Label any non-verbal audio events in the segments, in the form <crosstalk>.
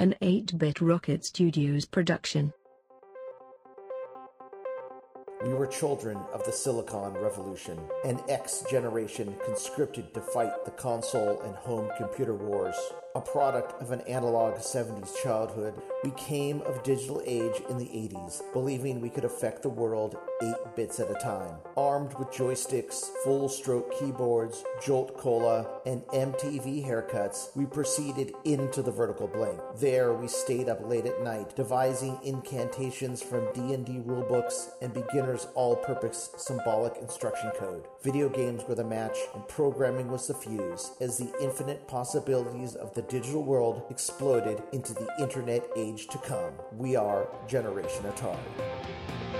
an 8 Bit Rocket Studios production. We were children of the Silicon Revolution, an X generation conscripted to fight the console and home computer wars. A product of an analog 70s childhood, we came of digital age in the 80s, believing we could affect the world 8 bits at a time. Armed with joysticks, full stroke keyboards, Jolt Cola, and MTV haircuts, we proceeded into the vertical blank. There we stayed up late at night, devising incantations from D&D rulebooks and beginners all-purpose symbolic instruction code. Video games were the match and programming was the fuse as the infinite possibilities of the digital world exploded into the internet age to come. We are Generation Atari.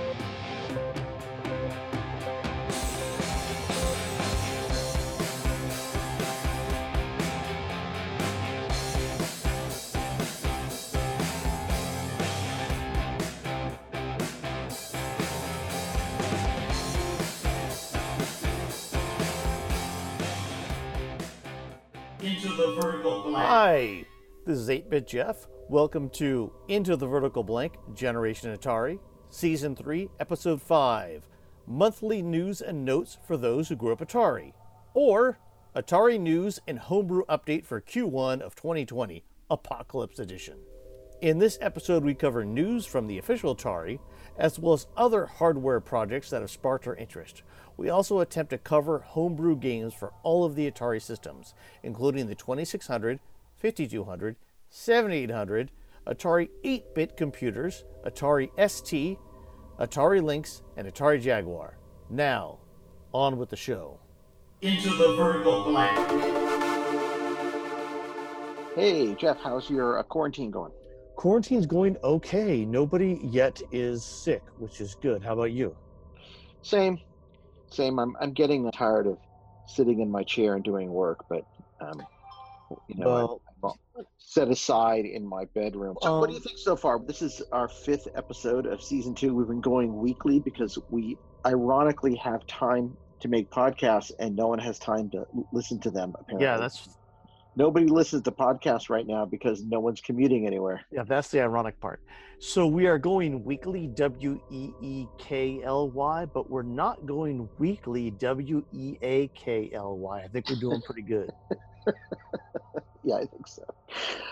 Hi, this is 8 Bit Jeff. Welcome to Into the Vertical Blank Generation Atari, Season 3, Episode 5 Monthly News and Notes for Those Who Grew Up Atari, or Atari News and Homebrew Update for Q1 of 2020, Apocalypse Edition. In this episode, we cover news from the official Atari, as well as other hardware projects that have sparked our interest. We also attempt to cover homebrew games for all of the Atari systems, including the 2600, 5200, 7800, Atari 8 bit computers, Atari ST, Atari Lynx, and Atari Jaguar. Now, on with the show. Into the vertical blank. Hey, Jeff, how's your uh, quarantine going? Quarantine's going okay. Nobody yet is sick, which is good. How about you? Same, same. I'm I'm getting tired of sitting in my chair and doing work, but um, you know, Well, I'm, I'm set aside in my bedroom. So what do you Um, think so far? This is our fifth episode of season two. We've been going weekly because we ironically have time to make podcasts, and no one has time to listen to them. Apparently, Yeah, that's nobody listens to podcasts right now because no one's commuting anywhere. yeah, that's the ironic part. So we are going weekly W E E K L Y, but we're not going weekly W E A K L Y. I think we're doing pretty good. <laughs> Yeah, I think so.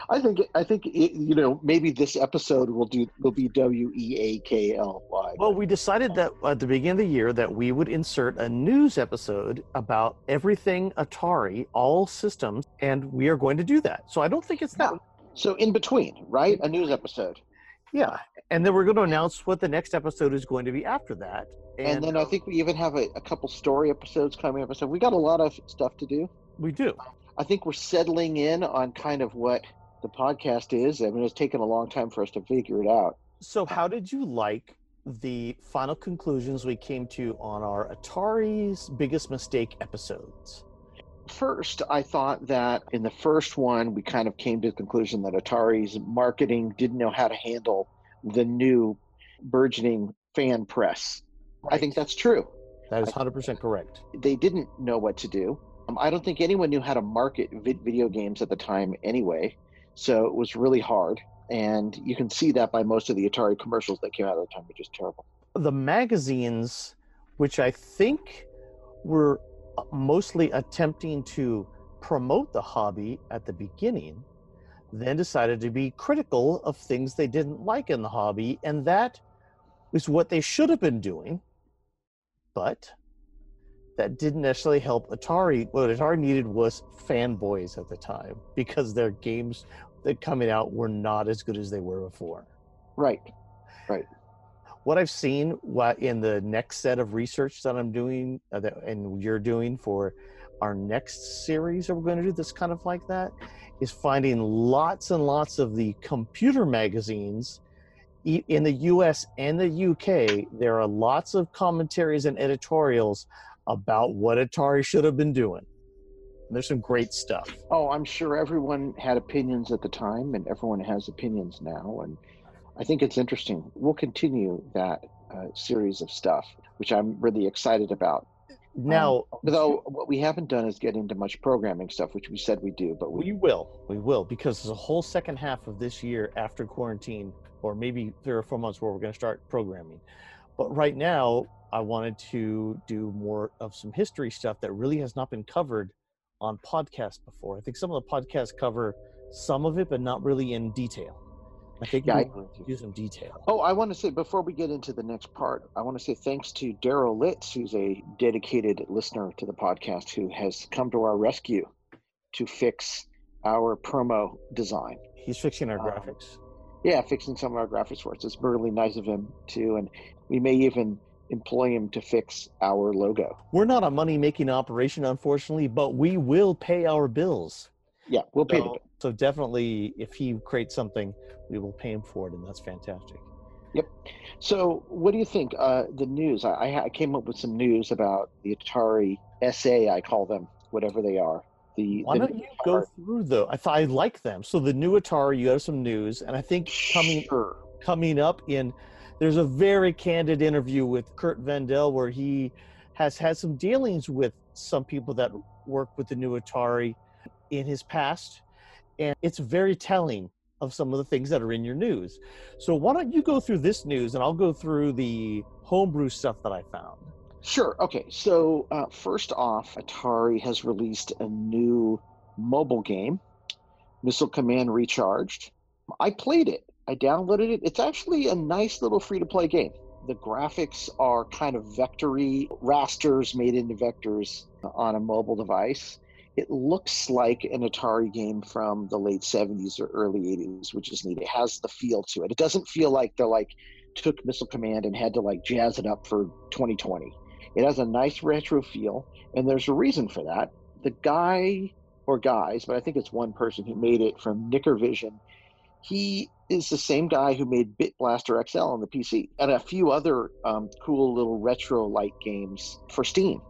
I think I think it, you know maybe this episode will do will be W E A K L Y. Well, we decided that at the beginning of the year that we would insert a news episode about everything Atari, all systems, and we are going to do that. So I don't think it's that. so in between, right? A news episode, Yeah, and then we're going to announce what the next episode is going to be after that. and, then I think we even have a, a couple story episodes coming up. So we got a lot of stuff to do. we do. I think we're settling in on kind of what the podcast is. I mean, it's taken a long time for us to figure it out. So, how did you like the final conclusions we came to on our Atari's biggest mistake episodes? First, I thought that in the first one, we kind of came to the conclusion that Atari's marketing didn't know how to handle the new burgeoning fan press. I think that's true. That is 100% correct. They didn't know what to do. Um, I don't think anyone knew how to market vid- video games at the time anyway. So it was really hard. And you can see that by most of the Atari commercials that came out at the time, which is terrible. The magazines, which I think were uh, mostly attempting to promote the hobby at the beginning, then decided to be critical of things they didn't like in the hobby. And that is what they should have been doing. But that didn't necessarily help Atari. What Atari needed was fanboys at the time because their games that coming out were not as good as they were before. Right. Right. What I've seen what in the next set of research that I'm doing uh, that, and you're doing for our next series that we're going to do that's kind of like that is finding lots and lots of the computer magazines in the US and the UK. There are lots of commentaries and editorials about what Atari should have been doing. And There's some great stuff. Oh, I'm sure everyone had opinions at the time, and everyone has opinions now. And I think it's interesting. We'll continue that uh, series of stuff, which I'm really excited about. Now, Though what we haven't done is get into much programming stuff, which we said we do, but we, we will, we will, because there's a whole second half of this year after quarantine, or maybe three or four months where we're going to start programming. But right now, I wanted to do more of some history stuff that really has not been covered on podcasts before. I think some of the podcasts cover some of it, but not really in detail. I think Yeah, I we agree with you. do some detail. Oh, I want to say before we get into the next part, I want to say thanks to Daryl Litz, who's a dedicated listener to the podcast, who has come to our rescue to fix our promo design. He's fixing our Um, graphics. Yeah, fixing some of our graphics for us. It's really nice of him too, and we may even employ him to fix our logo. We're not a money making operation, unfortunately, but we will pay our bills. Yeah, we'll pay the So, bill. so definitely, if he creates something, we will pay him for it, and that's fantastic. Yep. So, what do you think? Uh, the news. I, I came up with some news about the Atari SA. I call them whatever they are. The Why the don't you go through though? I I like them. So the new Atari, you have some news, and I think coming Sure. coming up in there's a very candid interview with Curt Vendel where he has had some dealings with some people that work with the new Atari in his past, and it's very telling of some of the things that are in your news. So why don't you go through this news, and I'll go through the homebrew stuff that I found. Sure. Okay. So, uh, first off, Atari has released a new mobile game, Missile Command Recharged. I played it. I downloaded it. It's actually a nice little free to play game. The graphics are kind of vectory, rasters made into vectors on a mobile device. It looks like an Atari game from the late 70s or early 80s, which is neat. It has the feel to it. It doesn't feel like they're like took Missile Command and had to like jazz it up for 2020. It has a nice retro feel, and there's a reason for that. The guy or guys, but I think it's one person who made it from Nickervision. He is the same guy who made Bit Blaster XL on the PC and a few other um, cool little retro light games for Steam.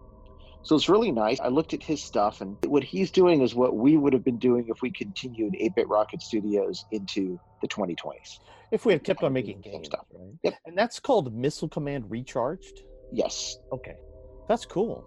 So it's really nice. I looked at his stuff, and what he's doing is what we would have been doing if we continued 8 Bit Rocket Studios into the 2020s. If we had kept on making games, stuff. right? Yep. And that's called Missile Command Recharged. Yes. Okay, that's cool.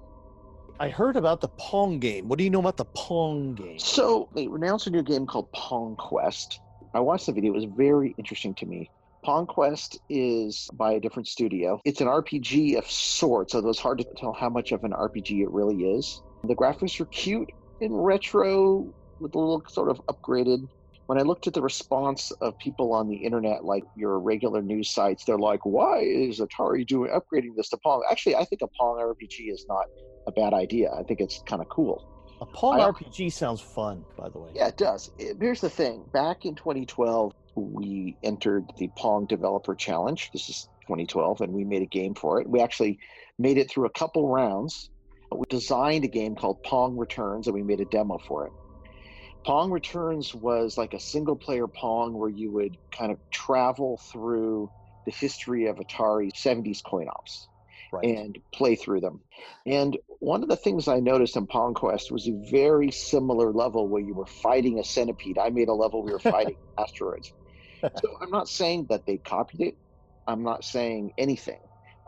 I heard about the Pong game. What do you know about the Pong game? So they announced a new game called Pong Quest. I watched the video; it was very interesting to me. Pong Quest is by a different studio. It's an RPG of sorts, although it's hard to tell how much of an RPG it really is. The graphics are cute and retro, with a little sort of upgraded. When I looked at the response of people on the internet, like your regular news sites, they're like, "Why is Atari doing upgrading this to Pong?" Actually, I think a Pong RPG is not a bad idea. I think it's kind of cool. A Pong I- RPG sounds fun, by the way. Yeah, it does. It- Here's the thing. Back in 2012, we entered the Pong Developer Challenge. This is 2012, and we made a game for it. We actually made it through a couple rounds. Uh, we designed a game called Pong Returns, and we made a demo for it. Pong Returns was like a single player Pong where you would kind of travel through the history of Atari 70s coin ops Right. and play through them. And one of the things I noticed in Pong Quest was a very similar level where you were fighting a centipede. I made a level where we were fighting <laughs> asteroids. So I'm not saying that they copied it. I'm not saying anything.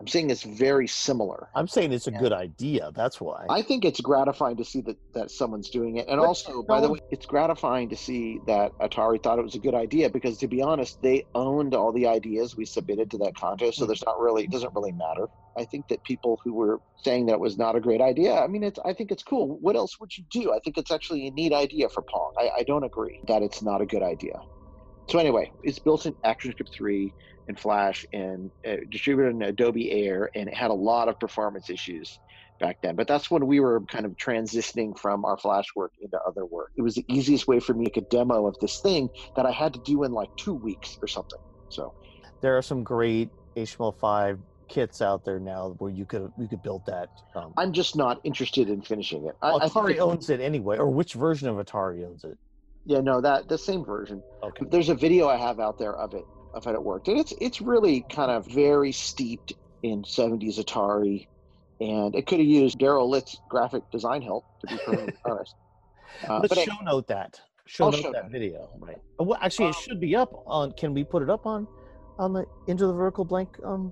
I'm saying it's very similar. I'm saying it's a Yeah. good idea. That's why. I think it's gratifying to see that, that someone's doing it. And But also, by the way, it's gratifying to see that Atari thought it was a good idea because, to be honest, they owned all the ideas we submitted to that contest. So Mhm. there's not really, it doesn't really matter. I think that people who were saying that was not a great idea, I mean, it's, I think it's cool. What else would you do? I think it's actually a neat idea for Pong. I, I don't agree that it's not a good idea. So anyway, it's built in ActionScript 3 and Flash and uh, distributed in Adobe Air, and it had a lot of performance issues back then. But that's when we were kind of transitioning from our Flash work into other work. It was the easiest way for me to make a demo of this thing that I had to do in like two weeks or something. So there are some great HTML5 kits out there now where you could you could build that. Um, I'm just not interested in finishing it. I, I Atari it- owns it anyway, or which version of Atari owns it? Yeah, no, that the same version. Okay. There's a video I have out there of it of how it worked, and it's it's really kind of very steeped in 70s Atari, and it could have used Daryl Litt's graphic design help to be perfectly <laughs> honest. Uh, Let's but I- show note that. Show I'll note show that note. video. Right. Well, actually, it Um, should be up on. Can we put it up on, on the into the vertical blank? Um.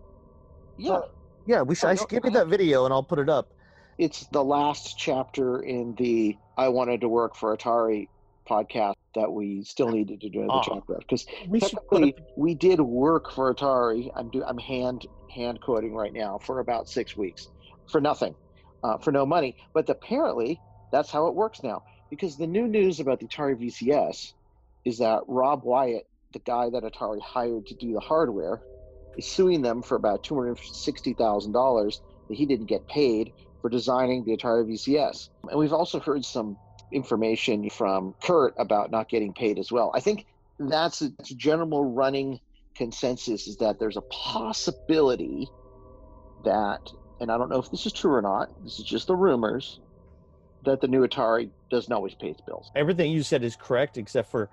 yeah, uh, yeah, we should. Oh, I should give me that video and I'll put it up. it's the last chapter in the I wanted to work for Atari podcast that we still needed to do the Ah. chapter because should technically we did work for Atari. I'm do I'm hand hand coding right now for about six weeks for nothing, uh, for no money. But apparently that's how it works now because the new news about the Atari VCS is that Rob Wyatt, the guy that Atari hired to do the hardware, is suing them for about two hundred sixty thousand dollars that he didn't get paid for designing the Atari VCS. And we've also heard some information from Curt about not getting paid as well. I think that's a general running consensus is that there's a possibility that, and I don't know if this is true or not, this is just the rumors, that the new Atari doesn't always pay its bills. everything you said is correct, except for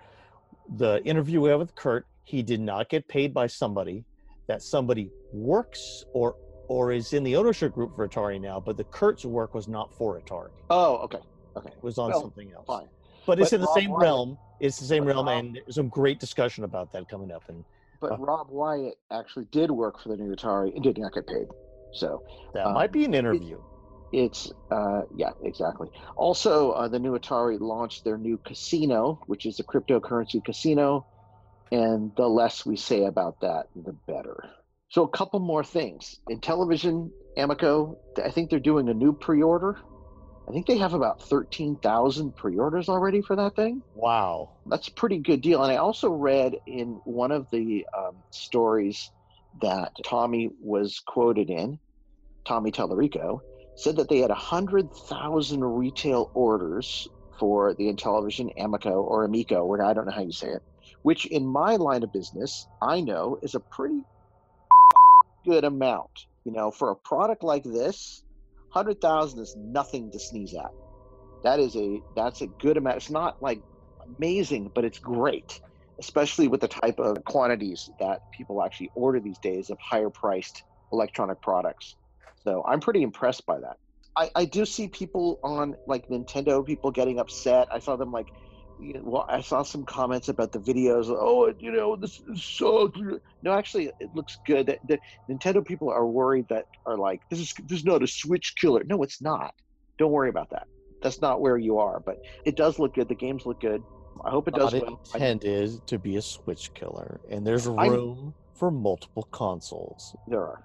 the interview we had with Curt. He did not get paid by somebody. That somebody works or or is in the ownership group for Atari now, but the Curt's work was not for Atari. Oh, okay. Okay. It was on Well, something else. Fine. But it's But in the Rob same Wyatt- realm. It's the same realm, Rob- and there's some great discussion about that coming up. And But Uh. Rob Wyatt actually did work for the new Atari and did not get paid. So that Um, might be an interview. It's uh, yeah, exactly. Also, uh, the new Atari launched their new casino, which is a cryptocurrency casino, and the less we say about that, the better. So, a couple more things in Intellivision. Amico, I think they're doing a new pre-order. I think they have about thirteen thousand pre-orders already for that thing. Wow. That's a pretty good deal. And I also read in one of the um, stories that Tommy was quoted in, Tommy Tallarico, said that they had 100,000 retail orders for the Intellivision Amico or Amico, or I don't know how you say it, which in my line of business, I know is a pretty good amount. You know, for a product like this, 100,000 is nothing to sneeze at. That is a that's a good amount. It's not like amazing, but it's great, especially with the type of quantities that people actually order these days of higher priced electronic products. So I'm pretty impressed by that. I, I do see people on like Nintendo, people getting upset. I saw them like, well, I saw some comments about the videos. Oh, you know, this is so. No, actually, it looks good. The, the Nintendo people are worried that are like, this is this is not a Switch killer. No, it's not. Don't worry about that. That's not where you are. But it does look good. The games look good. I hope it does not well. I- intended to be a Switch killer, and there's I- room for multiple consoles. There are.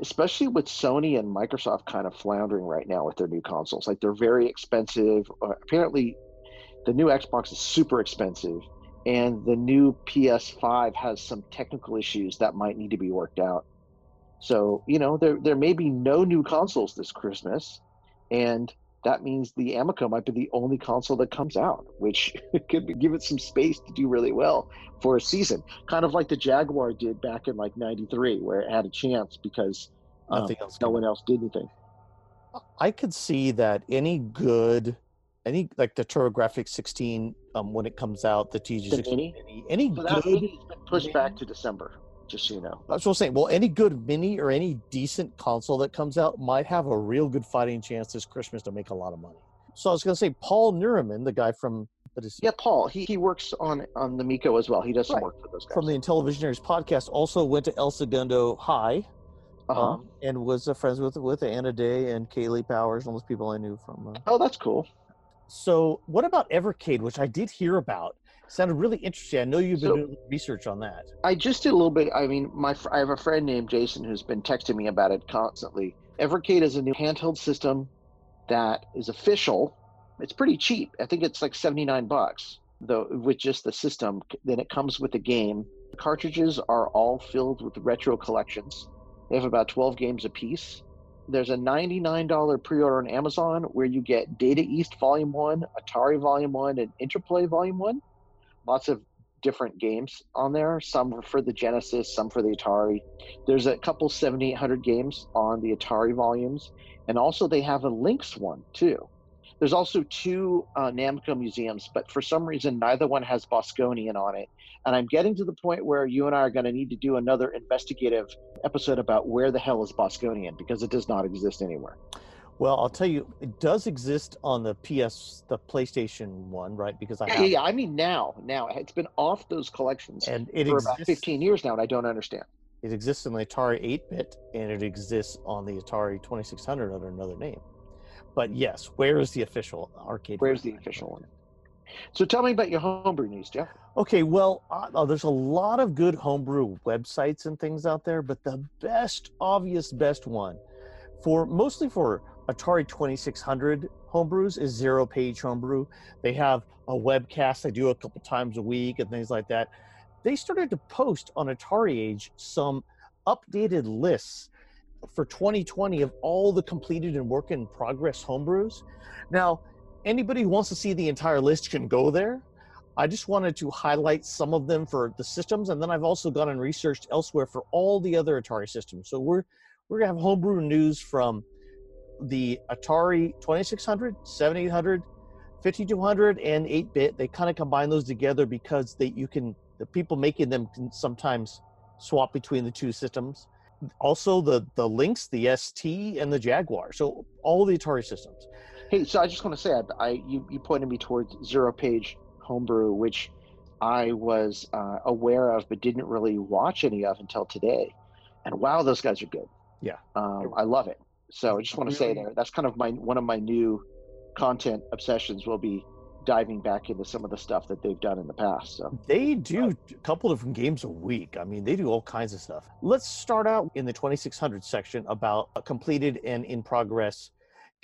Especially with Sony and Microsoft kind of floundering right now with their new consoles. Like they're very expensive. Uh, apparently, the new Xbox is super expensive, and the new PS5 has some technical issues that might need to be worked out. So, you know, there there may be no new consoles this Christmas, and that means the Amico might be the only console that comes out, which <laughs> could give it some space to do really well for a season kind of like the Jaguar did back in like '93, where it had a chance because um, Nothing else. no one else did anything. I could see that any good, any like the TurboGrafx 16, um, when it comes out, the TG16 mini? mini, any So that good. been pushed back to December, just so you know. That's what I'm saying. Well, any good mini or any decent console that comes out might have a real good fighting chance this Christmas to make a lot of money. So I was going to say, Paul Nurminen, the guy from Yeah, Paul, he, he works on on the Miko as well. He does some Right. work for those guys. from the Intellivisionaries podcast, also went to El Segundo High uh-huh. um, and was uh, friends with with Anna Day and Kaylee Powers and all those people I knew from. Uh, oh, that's cool. So, what about Evercade, which I did hear about? Sounded really interesting. I know you've been So- doing research on that. I just did a little bit. I mean, my I have a friend named Jason who's been texting me about it constantly. Evercade is a new handheld system that is official. It's pretty cheap. I think it's like seventy nine bucks though with just the system. Then it comes with the game. The cartridges are all filled with retro collections. They have about twelve games apiece. There's a $99 pre-order on Amazon where you get Data East Volume 1, Atari Volume 1, and Interplay Volume 1. Lots of different games on there. Some for the Genesis, some for the Atari. There's a couple 7800 games on the Atari volumes, and also they have a Lynx one too. There's also two uh, Namco museums, but for some reason neither one has Bosconian on it. And I'm getting to the point where you and I are going to need to do another investigative episode about where the hell is Bosconian because it does not exist anywhere. Well, I'll tell you, it does exist on the PS, the PlayStation one, right? Because I Yeah, have, yeah, yeah. I mean now, now it's been off those collections and it for exists. about 15 years now, and I don't understand. It exists on the Atari 8-bit, and it exists on the Atari 2600 under another name. but yes, where is the official arcade? Where's the official one? So tell me about your homebrew news, Jeff. Okay, well, uh, uh, there's a lot of good homebrew websites and things out there, but the best, obvious, best one for mostly for Atari 2600 homebrews is Zero Page Homebrew. They have a webcast they do a couple times a week and things like that. They started to post on Atari Age some updated lists for 2020 of all the completed and work in progress homebrews. Now, anybody who wants to see the entire list can go there. I just wanted to highlight some of them for the systems, and then I've also gone and researched elsewhere for all the other Atari systems. So we're we're gonna have homebrew news from the Atari 2600, 7800, 5200, and 8-bit. They kind of combine those together because they you can the people making them can sometimes swap between the two systems. Also, the the Lynx, the ST, and the Jaguar. So all the Atari systems. Hey, so I just want to say, I, I you, you pointed me towards Zero Page Homebrew, which I was uh, aware of but didn't really watch any of until today. And wow, those guys are good. Yeah, um, I love it. So I just want to say Really? there, that's kind of my one of my new content obsessions. Will be diving back into some of the stuff that they've done in the past. So They do a couple different games a week. I mean, they do all kinds of stuff. Let's start out in the 2600 section about uh, completed and in progress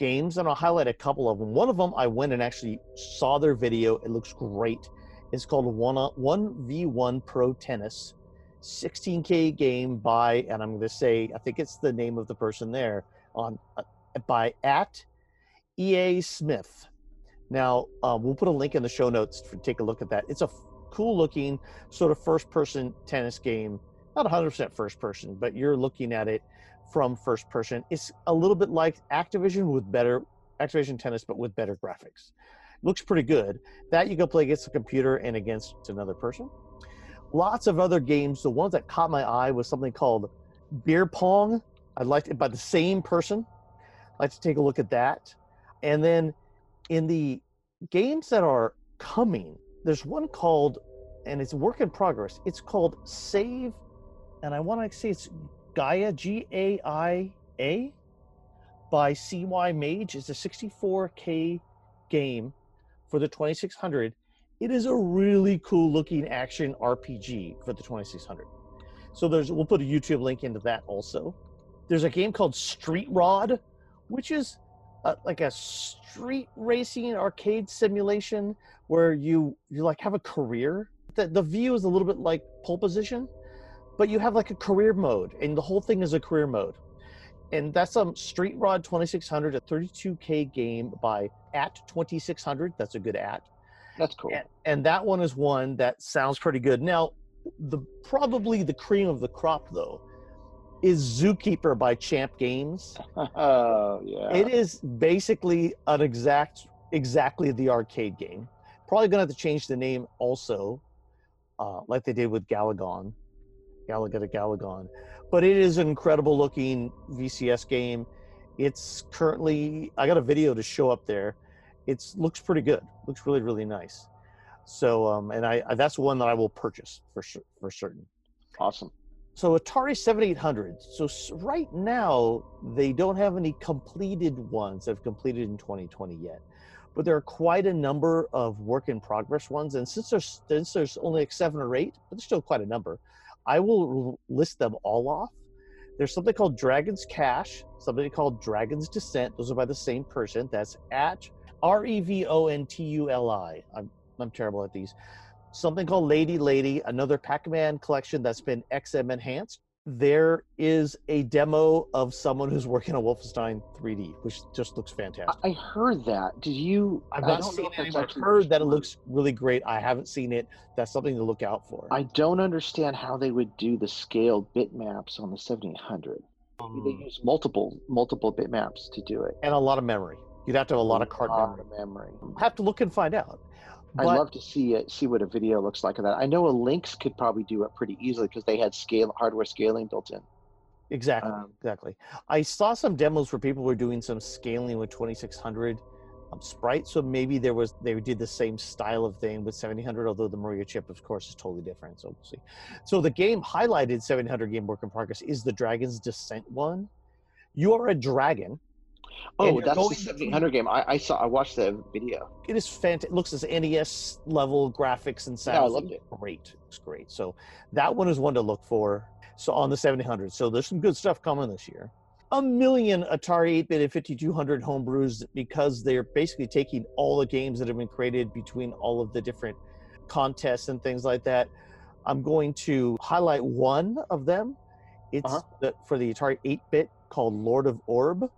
games, and I'll highlight a couple of them. One of them, I went and actually saw their video. It looks great. It's called One One V One Pro Tennis, 16K game by, and I'm going to say, I think it's the name of the person there on uh, by at EA Smith. Now, um, we'll put a link in the show notes to take a look at that. It's a f- cool looking sort of first person tennis game. Not 100% first person, but you're looking at it from first person. It's a little bit like Activision with better Activision tennis, but with better graphics. Looks pretty good. That you can play against a computer and against another person. Lots of other games. The ones that caught my eye was something called Beer Pong. I'd like to, by the same person. I'd like to take a look at that. And then in the games that are coming, there's one called, and it's work in progress. It's called Save, and I want to say it's Gaia, G A I A, by CY Mage. is a 64K game for the 2600. It is a really cool looking action RPG for the 2600. So there's, we'll put a YouTube link into that also. There's a game called Street Rod, which is uh, like a street racing arcade simulation where you you like have a career. The the view is a little bit like pole position, but you have like a career mode, and the whole thing is a career mode. And that's um Street Rod 2600, a 32k game by at 2600. That's a good at. that's cool. And, and that one is one that sounds pretty good. Now, the probably the cream of the crop though is Zookeeper by Champ Games. <laughs> oh yeah. It is basically an exact, exactly the arcade game. Probably gonna have to change the name also, uh, like they did with Galagon, Galaga to Galagon. But it is an incredible looking VCS game. It's currently I got a video to show up there. It's looks pretty good. Looks really really nice. So um, and I, I that's one that I will purchase for sure for certain. awesome. So Atari 7800. So right now they don't have any completed ones that have completed in 2020 yet, but there are quite a number of work in progress ones. And since there's since there's only like seven or eight, but there's still quite a number, I will list them all off. There's something called Dragon's Cache, something called Dragon's Descent. Those are by the same person. That's at R E V O N T U L I. I'm I'm terrible at these something called Lady Lady, another Pac-Man collection that's been XM enhanced. There is a demo of someone who's working on Wolfenstein 3D, which just looks fantastic. I, heard that. Did you? I've I not seen it. I've heard that it looks really great. I haven't seen it. That's something to look out for. I don't understand how they would do the scaled bitmaps on the 7800. Um, They use multiple multiple bitmaps to do it. and a lot of memory. You'd have to have a lot of card lot memory. of memory. have to look and find out. I'd love to see it, see what a video looks like of that. I know a Lynx could probably do it pretty easily because they had scale hardware scaling built in. Exactly, Um, exactly. I saw some demos where people were doing some scaling with 2600 um, Sprite, so maybe there was they did the same style of thing with 700. Although the Maria chip, of course, is totally different. So we'll see. So the game highlighted 700 game work in progress is the Dragon's Descent one. You are a dragon. Oh, that's the 1700 game. I, I saw. I watched the video. it is fantastic. Looks as NES level graphics and sounds. Yeah, I loved it. Great, it's great. So that one is one to look for. So on the 1700. So there's some good stuff coming this year. A million Atari 8-bit and 5200 homebrews because they're basically taking all the games that have been created between all of the different contests and things like that. I'm going to highlight one of them. It's Uh-huh. the, for the Atari 8-bit called Lord of Orb.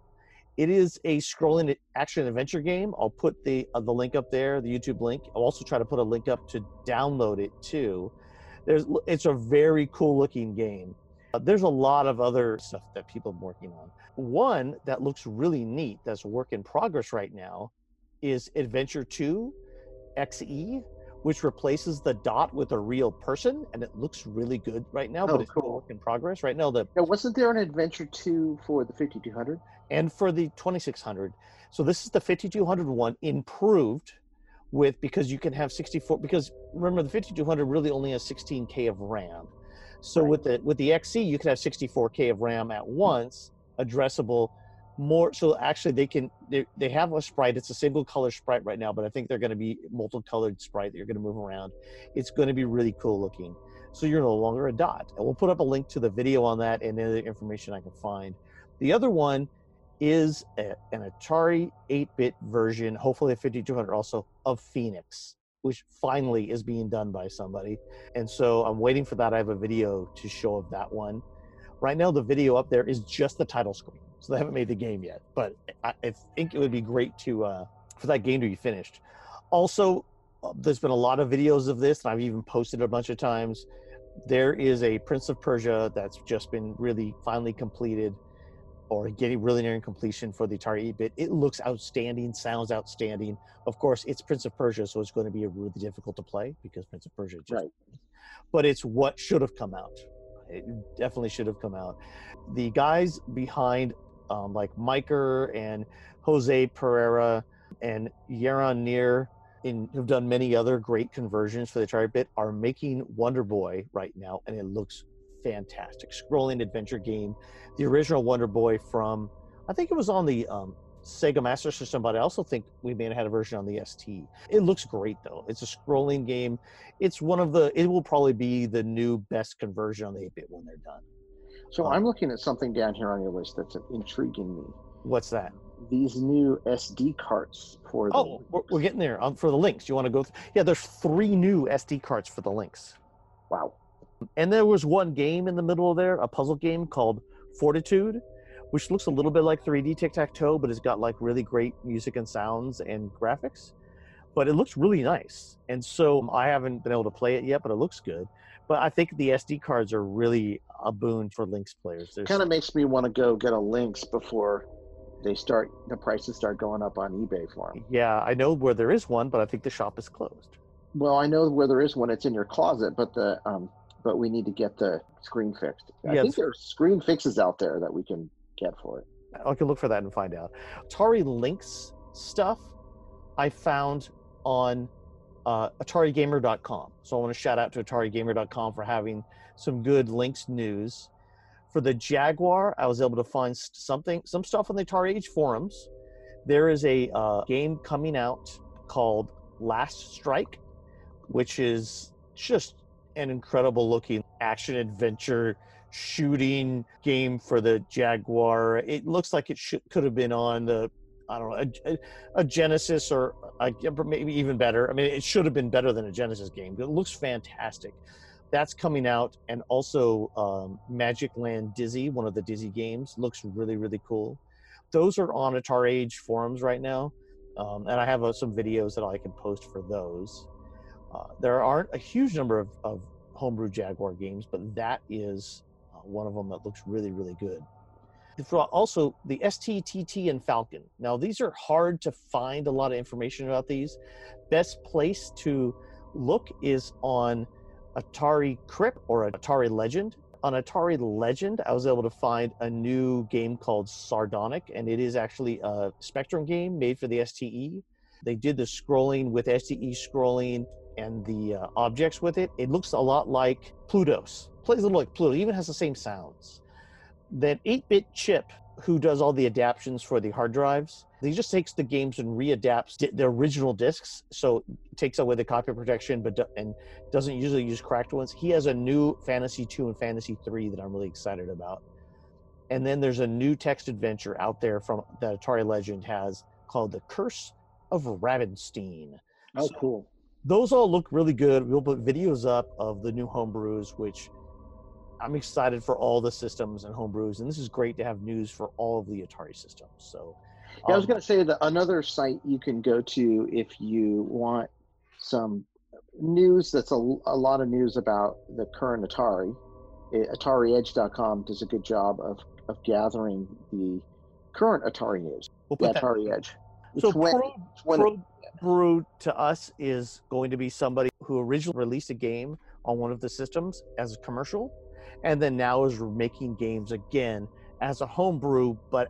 It is a scrolling action adventure game. I'll put the uh, the link up there, the YouTube link. I'll also try to put a link up to download it too. There's it's a very cool looking game. Uh, there's a lot of other stuff that people are working on. One that looks really neat that's work in progress right now is Adventure 2 XE, which replaces the dot with a real person, and it looks really good right now. Oh, but it's cool. work in progress right now. The Now, wasn't there an Adventure Two for the 5200? and for the 2600 so this is the 5200 one improved with because you can have 64 because remember the 5200 really only has 16k of ram so Right. with the with the xc you can have 64k of ram at once addressable more so actually they can they, they have a sprite it's a single color sprite right now but i think they're going to be multicolored sprite that you're going to move around it's going to be really cool looking so you're no longer a dot and we'll put up a link to the video on that and any information i can find the other one is a, an Atari 8-bit version, hopefully a 5200 also, of Phoenix, which finally is being done by somebody. And so I'm waiting for that. I have a video to show of that one. Right now, the video up there is just the title screen, so they haven't made the game yet. But I, I think it would be great to uh, for that game to be finished. Also, uh, there's been a lot of videos of this, and I've even posted a bunch of times. There is a Prince of Persia that's just been really finally completed or getting really nearing completion for the Atari 8-bit. It looks outstanding, sounds outstanding. Of course, it's Prince of Persia, so it's going to be really difficult to play because Prince of Persia just. Right. But it's what should have come out. It definitely should have come out. The guys behind, um, like Miker and Jose Pereira and Yaron Neer, who've done many other great conversions for the Atari bit, are making Wonder Boy right now, and it looks fantastic. Scrolling adventure game. The original Wonder Boy from, I think it was on the um, Sega Master System, but I also think we may have had a version on the ST. It looks great though. It's a scrolling game. It's one of the. It will probably be the new best conversion on the 8-bit when they're done. So Um, I'm looking at something down here on your list that's intriguing me. What's that? These new SD carts for the Oh, we're, we're getting there. Um, for the Lynx, you want to go? Th- yeah, there's three new SD cards for the Lynx. wow. And there was one game in the middle of there, a puzzle game called Fortitude, which looks a little bit like 3D tic tac toe, but it's got like really great music and sounds and graphics. But it looks really nice. And so I haven't been able to play it yet, but it looks good. But I think the SD cards are really a boon for Lynx players. There's, Kind of makes me want to go get a Lynx before they start the prices start going up on eBay for them. yeah, I know where there is one, but I think the shop is closed. Well, I know where there is one. It's in your closet, but the um, but we need to get the screen fixed. I Yeah, think there's screen fixes out there that we can get for it. I can look for that and find out. Atari Lynx stuff I found on uh, AtariGamer.com. So I want to shout out to AtariGamer.com for having some good Lynx news. For the Jaguar, I was able to find something, some stuff on the Atari Age forums. There is a uh, game coming out called Last Strike, which is just an incredible looking action adventure shooting game for the Jaguar. It looks like it should could have been on the I don't know a, a Genesis or maybe even better. I mean, it should have been better than a Genesis game. But it looks fantastic. That's coming out, and also um, Magic Land Dizzy, one of the Dizzy games, looks really really cool. Those are on Atari Age forums right now, um, and I have uh, some videos that I can post for those. Uh, there aren't a huge number of, of homebrew Jaguar games, but that is uh, one of them that looks really, really good. Also the STTT and Falcon. Now these are hard to find a lot of information about these. Best place to look is on Atari Crypt or Atari Legend. On Atari Legend, I was able to find a new game called Sardonic, and it is actually a Spectrum game made for the STE. They did the scrolling with STE scrolling and the uh, objects with it. It looks a lot like Plutos. Plays a little like Pluto. Even has the same sounds. That 8-bit chip who does all the adaptions for the hard drives. He just takes the games and readapts the original discs, so takes away the copy protection, but do- and doesn't usually use cracked ones. He has a new Phantasie Two and Phantasie Three that I'm really excited about. And then there's a new text adventure out there from that Atari Legend has called The Curse of Ravenstein. Oh, So- cool. those all look really good. We'll put videos up of the new homebrews, which I'm excited for all the systems and homebrews, and this is great to have news for all of the Atari systems. So, Yeah, I was um, going to say that another site you can go to if you want some news that's a, a lot of news about the current Atari. AtariEdge.com does a good job of, of gathering the current Atari news. we'll The put that. Atari Edge. So, when- Pro, it's when- Pro Brew to us is going to be somebody who originally released a game on one of the systems as a commercial, and then now is making games again as a homebrew, but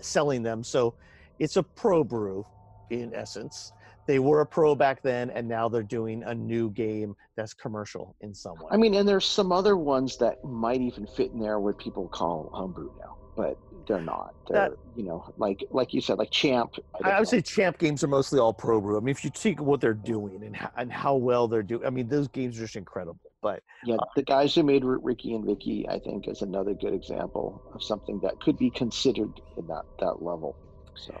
selling them. So it's a pro brew in essence. They were a pro back then, and now they're doing a new game that's commercial in some way. I mean, and there's some other ones that might even fit in there what people call homebrew now, but they're not. They're, That- you know, like like you said, like Champ. I, I would say champ games are mostly all pro brew. I mean, if you see what they're doing and how, and how well they're doing, I mean, those games are just incredible. But Yeah, uh, the guys who made Ricky and Vicky, I think, is another good example of something that could be considered in that that level. So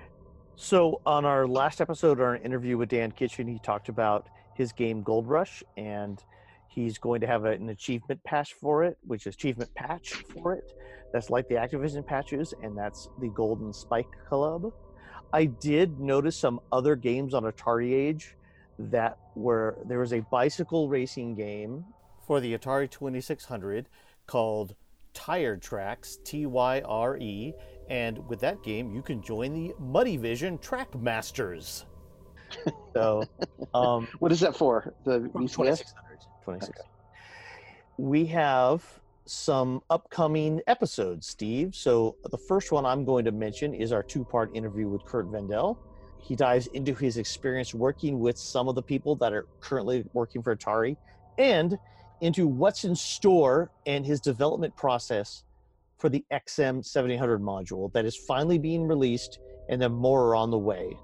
So on our last episode, our interview with Dan Kitchen, he talked about his game Gold Rush, and he's going to have an achievement patch for it, which is achievement patch for it. That's like the Activision patches, and that's the Golden Spike Club. I did notice some other games on Atari Age that were there was a bicycle racing game for the Atari 2600 called Tire Tracks, T Y R E, and with that game, you can join the Muddy Vision Track Masters. <laughs> So, um, what is that for? The VCS? 2600. 2600. We have some upcoming episodes, Steve. So, the first one I'm going to mention is our two part interview with Curt Vendel. He dives into his experience working with some of the people that are currently working for Atari and into what's in store and his development process for the XM700 module that is finally being released and then more are on the way.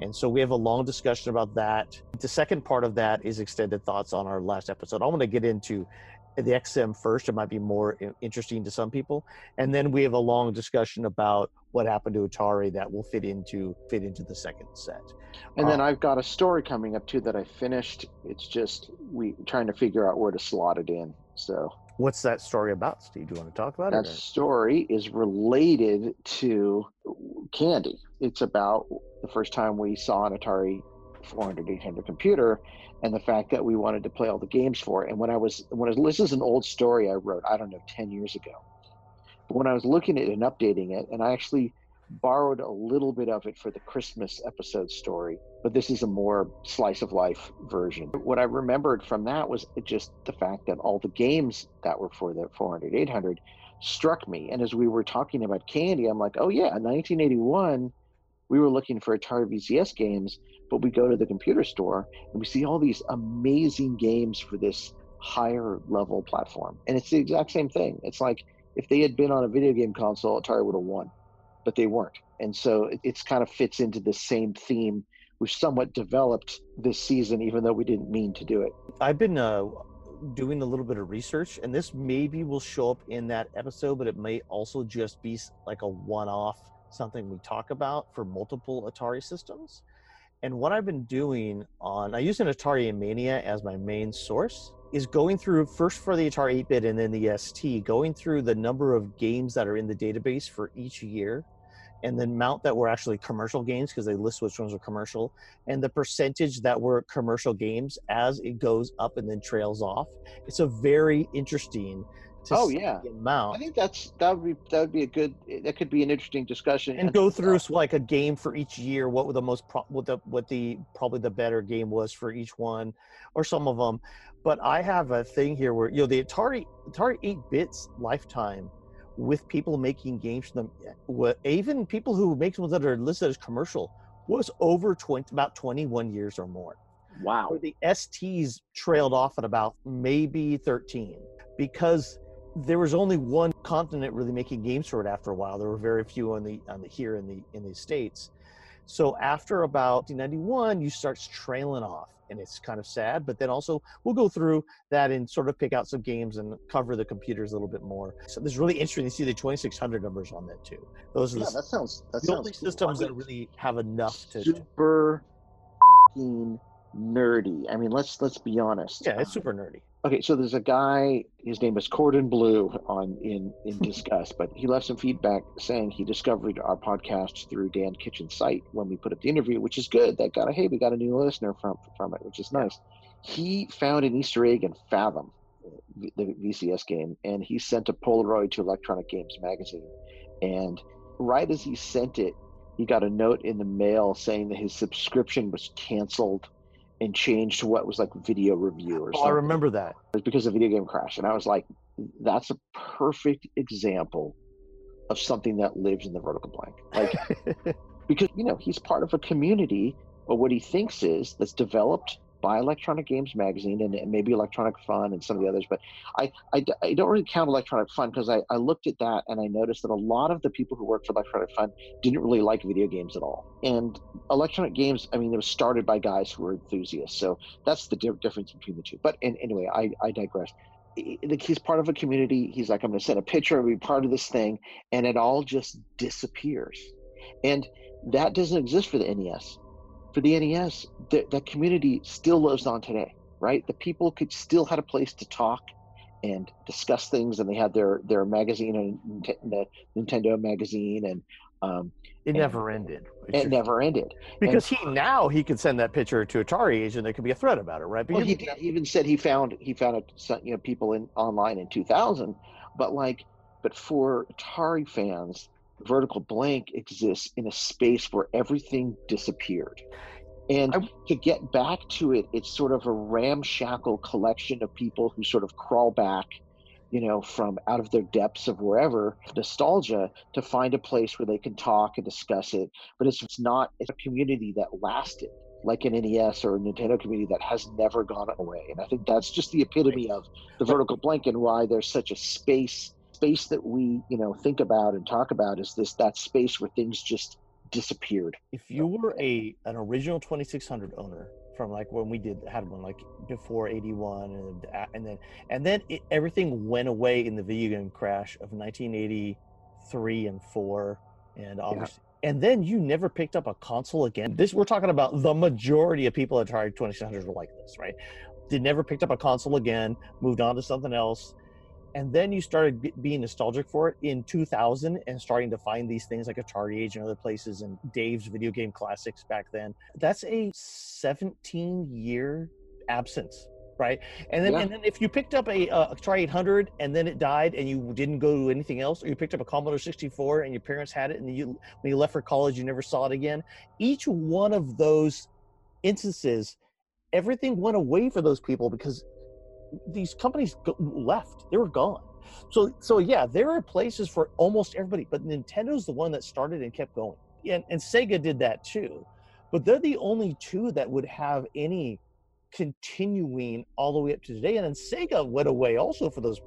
And so we have a long discussion about that. The second part of that is extended thoughts on our last episode. I want to get into the XM first. It might be more interesting to some people, and then we have a long discussion about what happened to Atari that will fit into fit into the second set. And then Uh, I've got a story coming up too that I finished. It's just we trying to figure out where to slot it in. So What's that story about, Steve? Do you want to talk about that it? or- story is related to Candy. It's about the first time we saw an Atari 400 800 computer and the fact that we wanted to play all the games for it. And when I was when I was this is an old story I wrote I don't know 10 years ago. But when I was looking at it and updating it, and I actually borrowed a little bit of it for the Christmas episode story, but this is a more slice of life version. What I remembered from that was just the fact that all the games that were for the 400 800 struck me. And as we were talking about Candy, I'm like, oh yeah, 1981, we were looking for Atari VCS games, but we go to the computer store and we see all these amazing games for this higher level platform. And it's the exact same thing. It's like if they had been on a video game console, Atari would have won, but they weren't. And so it, it's kind of fits into the same theme. We've somewhat developed this season, even though we didn't mean to do it. I've been uh, doing a little bit of research, and this maybe will show up in that episode, but it may also just be like a one off something we talk about for multiple Atari systems. And what I've been doing on, I use an Atari Mania as my main source, is going through first for the Atari 8 bit and then the ST, going through the number of games that are in the database for each year. And then mount that were actually commercial games because they list which ones were commercial and the percentage that were commercial games as it goes up and then trails off. It's a very interesting Oh, yeah. amount I think that's that would be that would be a good that could be an interesting discussion and go through like a game for each year. What were the most pro- what the what the probably the better game was for each one, or some of them. But I have a thing here where you know the Atari Atari eight bits lifetime with people making games for them, eh, wa- even people who make ones that are listed as commercial was over 20 about 21 years or more. Wow. where the STs trailed off at about maybe 13 because there was only one continent really making games for it after a while. There were very few on the on the here in the in the states. So after about 1991, you start trailing off, and it's kind of sad. But then also we'll go through that and sort of pick out some games and cover the computers a little bit more. So this is really interesting to see the 2600 numbers on that too. Those are Yeah, the, that sounds that the sounds only cool. systems that really have enough to. super nerdy. I mean, let's let's be honest. Yeah, it's Uh, super nerdy. Okay, so there's a guy. His name is Cordon Blue on in in hmm. Discuss, but he left some feedback saying he discovered our podcast through Dan Kitchen's site when we put up the interview, which is good. That got a hey, we got a new listener from from it, which is nice. He found an Easter egg in Fathom, the VCS game, and he sent a Polaroid to Electronic Games magazine. And right as he sent it, he got a note in the mail saying that his subscription was canceled and changed to what was like video review or Oh, I remember that. It was because of video game crash and i was like that's a perfect example of something that lives in the vertical blank like <laughs> because you know he's part of a community but what he thinks is that's developed by electronic games magazine and, and maybe electronic fun and some of the others but I I don't really count electronic fun because I, I looked at that and i noticed that a lot of the people who work for electronic fun didn't really like video games at all. And electronic games i mean it was started by guys who were enthusiasts so that's the di- difference between the two. But anyway i i digress. I- I- he's part of a community. He's like i'm going to send a picture and be part of this thing and it all just disappears. And that doesn't exist for the nes for the nes the, that community still lives on today right the people could still had a place to talk and discuss things and they had their their magazine and the nintendo magazine and um, It And- never ended. it never ended because he now he could send that picture to Atari age and there could be a thread about it, right? But well, he, did, he even said he found he found it, you know people in online in 2000, but like, but for Atari fans, Vertical Blank exists in a space where everything disappeared, and I- to get back to it, it's sort of a ramshackle collection of people who sort of crawl back, you know, from out of their depths of wherever nostalgia to find a place where they can talk and discuss it. But it's, it's not a community that lasted like an NES or a Nintendo community that has never gone away. And I think that's just the epitome of the vertical blank and why there's such a space space that we, you know, think about and talk about is this that space where things just disappeared. if you were a an original 2600 owner from like when we did had one like before 81 and and then and then it, everything went away in the video game crash of 1983 and 4 and obviously and then you never picked up a console again. This we're talking about the majority of people that tried 2600 were like this right? They never picked up a console again moved on to something else and then you started be- being nostalgic for it in 2000 and starting to find these things like Atari Age and other places and Dave's video game classics back then. That's a 17 year absence, right? And then, Yeah. and then if you picked up a uh, Atari 800 and then it died and you didn't go to anything else, or you picked up a Commodore 64 and your parents had it and you when you left for college you never saw it again, each one of those instances, everything went away for those people because these companies go- left. They were gone. So so yeah there are places for almost everybody but nintendo's the one that started and kept going. And, and sega did that too. But they're the only two that would have any continuing all the way up to today. And then sega went away also for those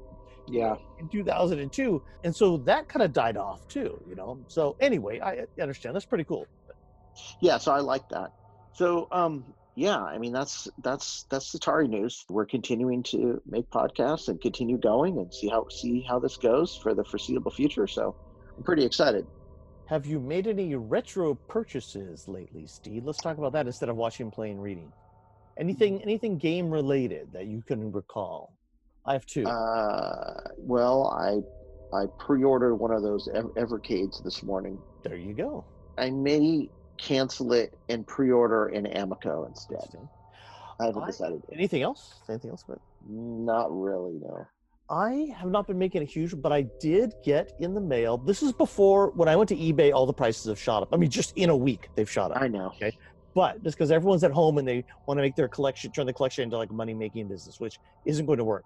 Yeah. in 2002 and so that kind of died off too you know? So anyway i I understand. That's pretty cool. Yeah, so I like that. So um yeah, I mean that's that's that's the Atari news. We're continuing to make podcasts and continue going and see how see how this goes for the foreseeable future. So I'm pretty excited. have you made any retro purchases lately steve let's talk about that instead of watching play and reading anything anything game related that you can recall i have two Uh well, I I pre-ordered one of those Ev- Evercades this morning. there you go I may cancel it and pre-order in Amico instead. I haven't I- decided. yet. anything else anything else but Not really, no. I have not been making a huge, but I did get in the mail. This is before when I went to eBay, all the prices have shot up. I mean, just in a week they've shot up. I know. Okay. But just because everyone's at home and they want to make their collection, turn the collection into like a money making business, which isn't going to work.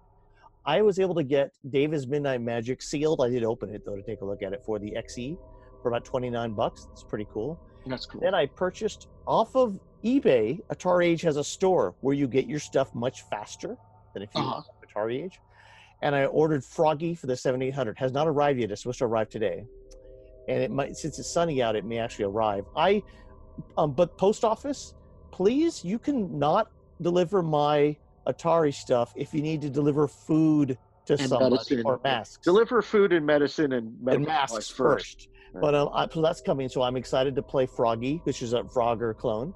I was able to get David's Midnight Magic sealed. I did open it though to take a look at it for the XE for about 29 bucks. It's pretty cool. That's cool. Then I purchased off of eBay. Atari Age has a store where you get your stuff much faster than if you Uh-huh. have Atari Age. and I ordered Froggie for the 7800. Has not arrived yet. It's supposed to arrive today, and it might since it's sunny out, it may actually arrive. I, um, but post office, please, you can not deliver my Atari stuff if you need to deliver food to And somebody medicine. or masks. Deliver food and medicine and, and masks supplies first. But um, I, so that's coming. So I'm excited to play Froggie, which is a Frogger clone.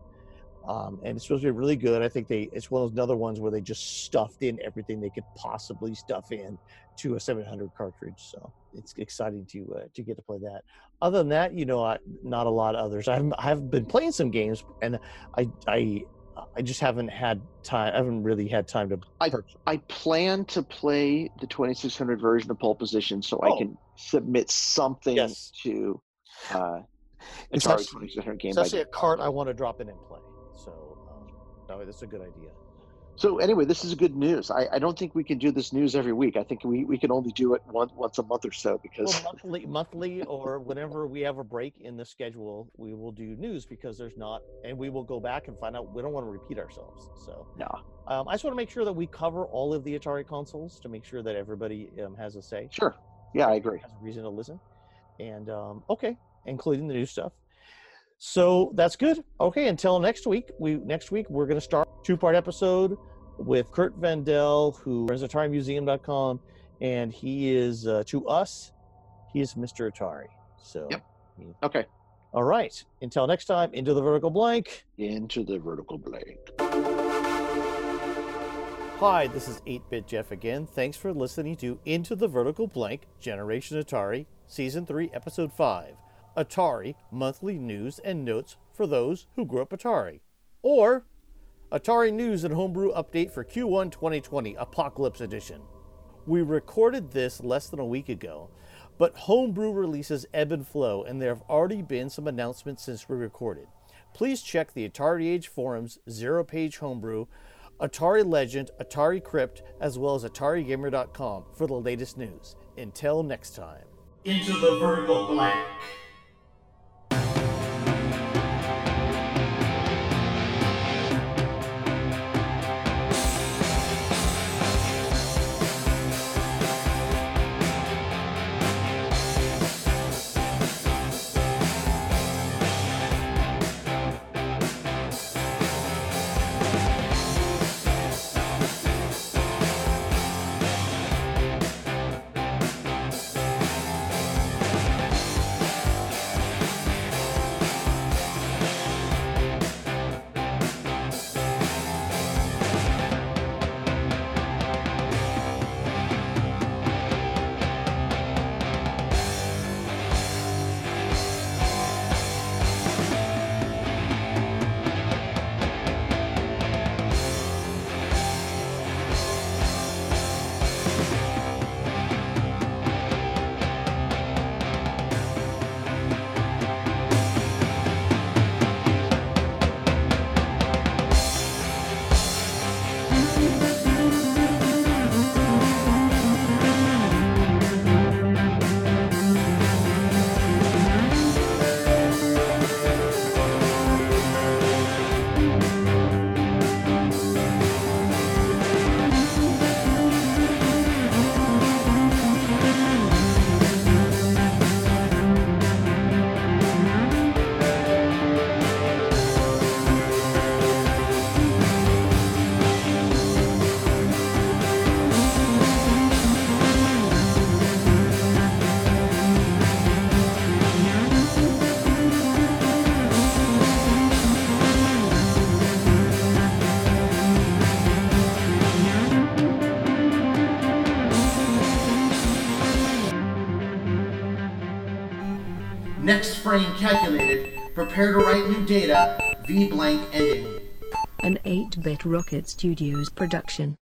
Um, and it's supposed to be really good. I think they it's one of those other ones where they just stuffed in everything they could possibly stuff in to a 700 cartridge. So it's exciting to uh, to get to play that. Other than that, you know, I, not a lot of others. I've I've been playing some games, and I I I just haven't had time. I haven't really had time to. I- purchase. I plan to play the 2600 version of Pole Position so Oh. I can submit something Yes. to uh, It's Atari actually- 2600 game. It's actually a cart I want to drop in and play. So um, no, that's a good idea. So anyway, this is good news. I, I don't think we can do this news every week. I think we, we can only do it one, once a month or so because well, monthly, monthly, or whenever we have a break in the schedule, we will do news because there's not, and we will go back and find out. We don't want to repeat ourselves. So no. um, I just want to make sure that we cover all of the Atari consoles to make sure that everybody um, has a say, Sure. Yeah, I agree. has a reason to listen, and um, okay, including the new stuff. So that's good. Okay, until next week. We next week we're going to start two part episode with Curt Vendel, who runs AtariMuseum.com, and he is uh, to us, he is Mr. Atari. So, Yep. Okay. all right. Until next time, into the vertical blank. Into the vertical blank. Hi, this is 8 Bit Jeff again. Thanks for listening to Into the Vertical Blank Generation Atari, Season 3, Episode 5 Atari Monthly News and Notes for Those Who Grew Up Atari. Or Atari News and Homebrew Update for Q1 2020 Apocalypse Edition. We recorded this less than a week ago, but Homebrew releases ebb and flow, and there have already been some announcements since we recorded. Please check the Atari Age forums, Zero Page Homebrew, Atari Legend, Atari Crypt, as well as AtariGamer.com for the latest news. Until next time. Into the vertical blank. Next frame calculated. Prepare to write new data. V blank ending. An 8 Bit Rocket Studios production.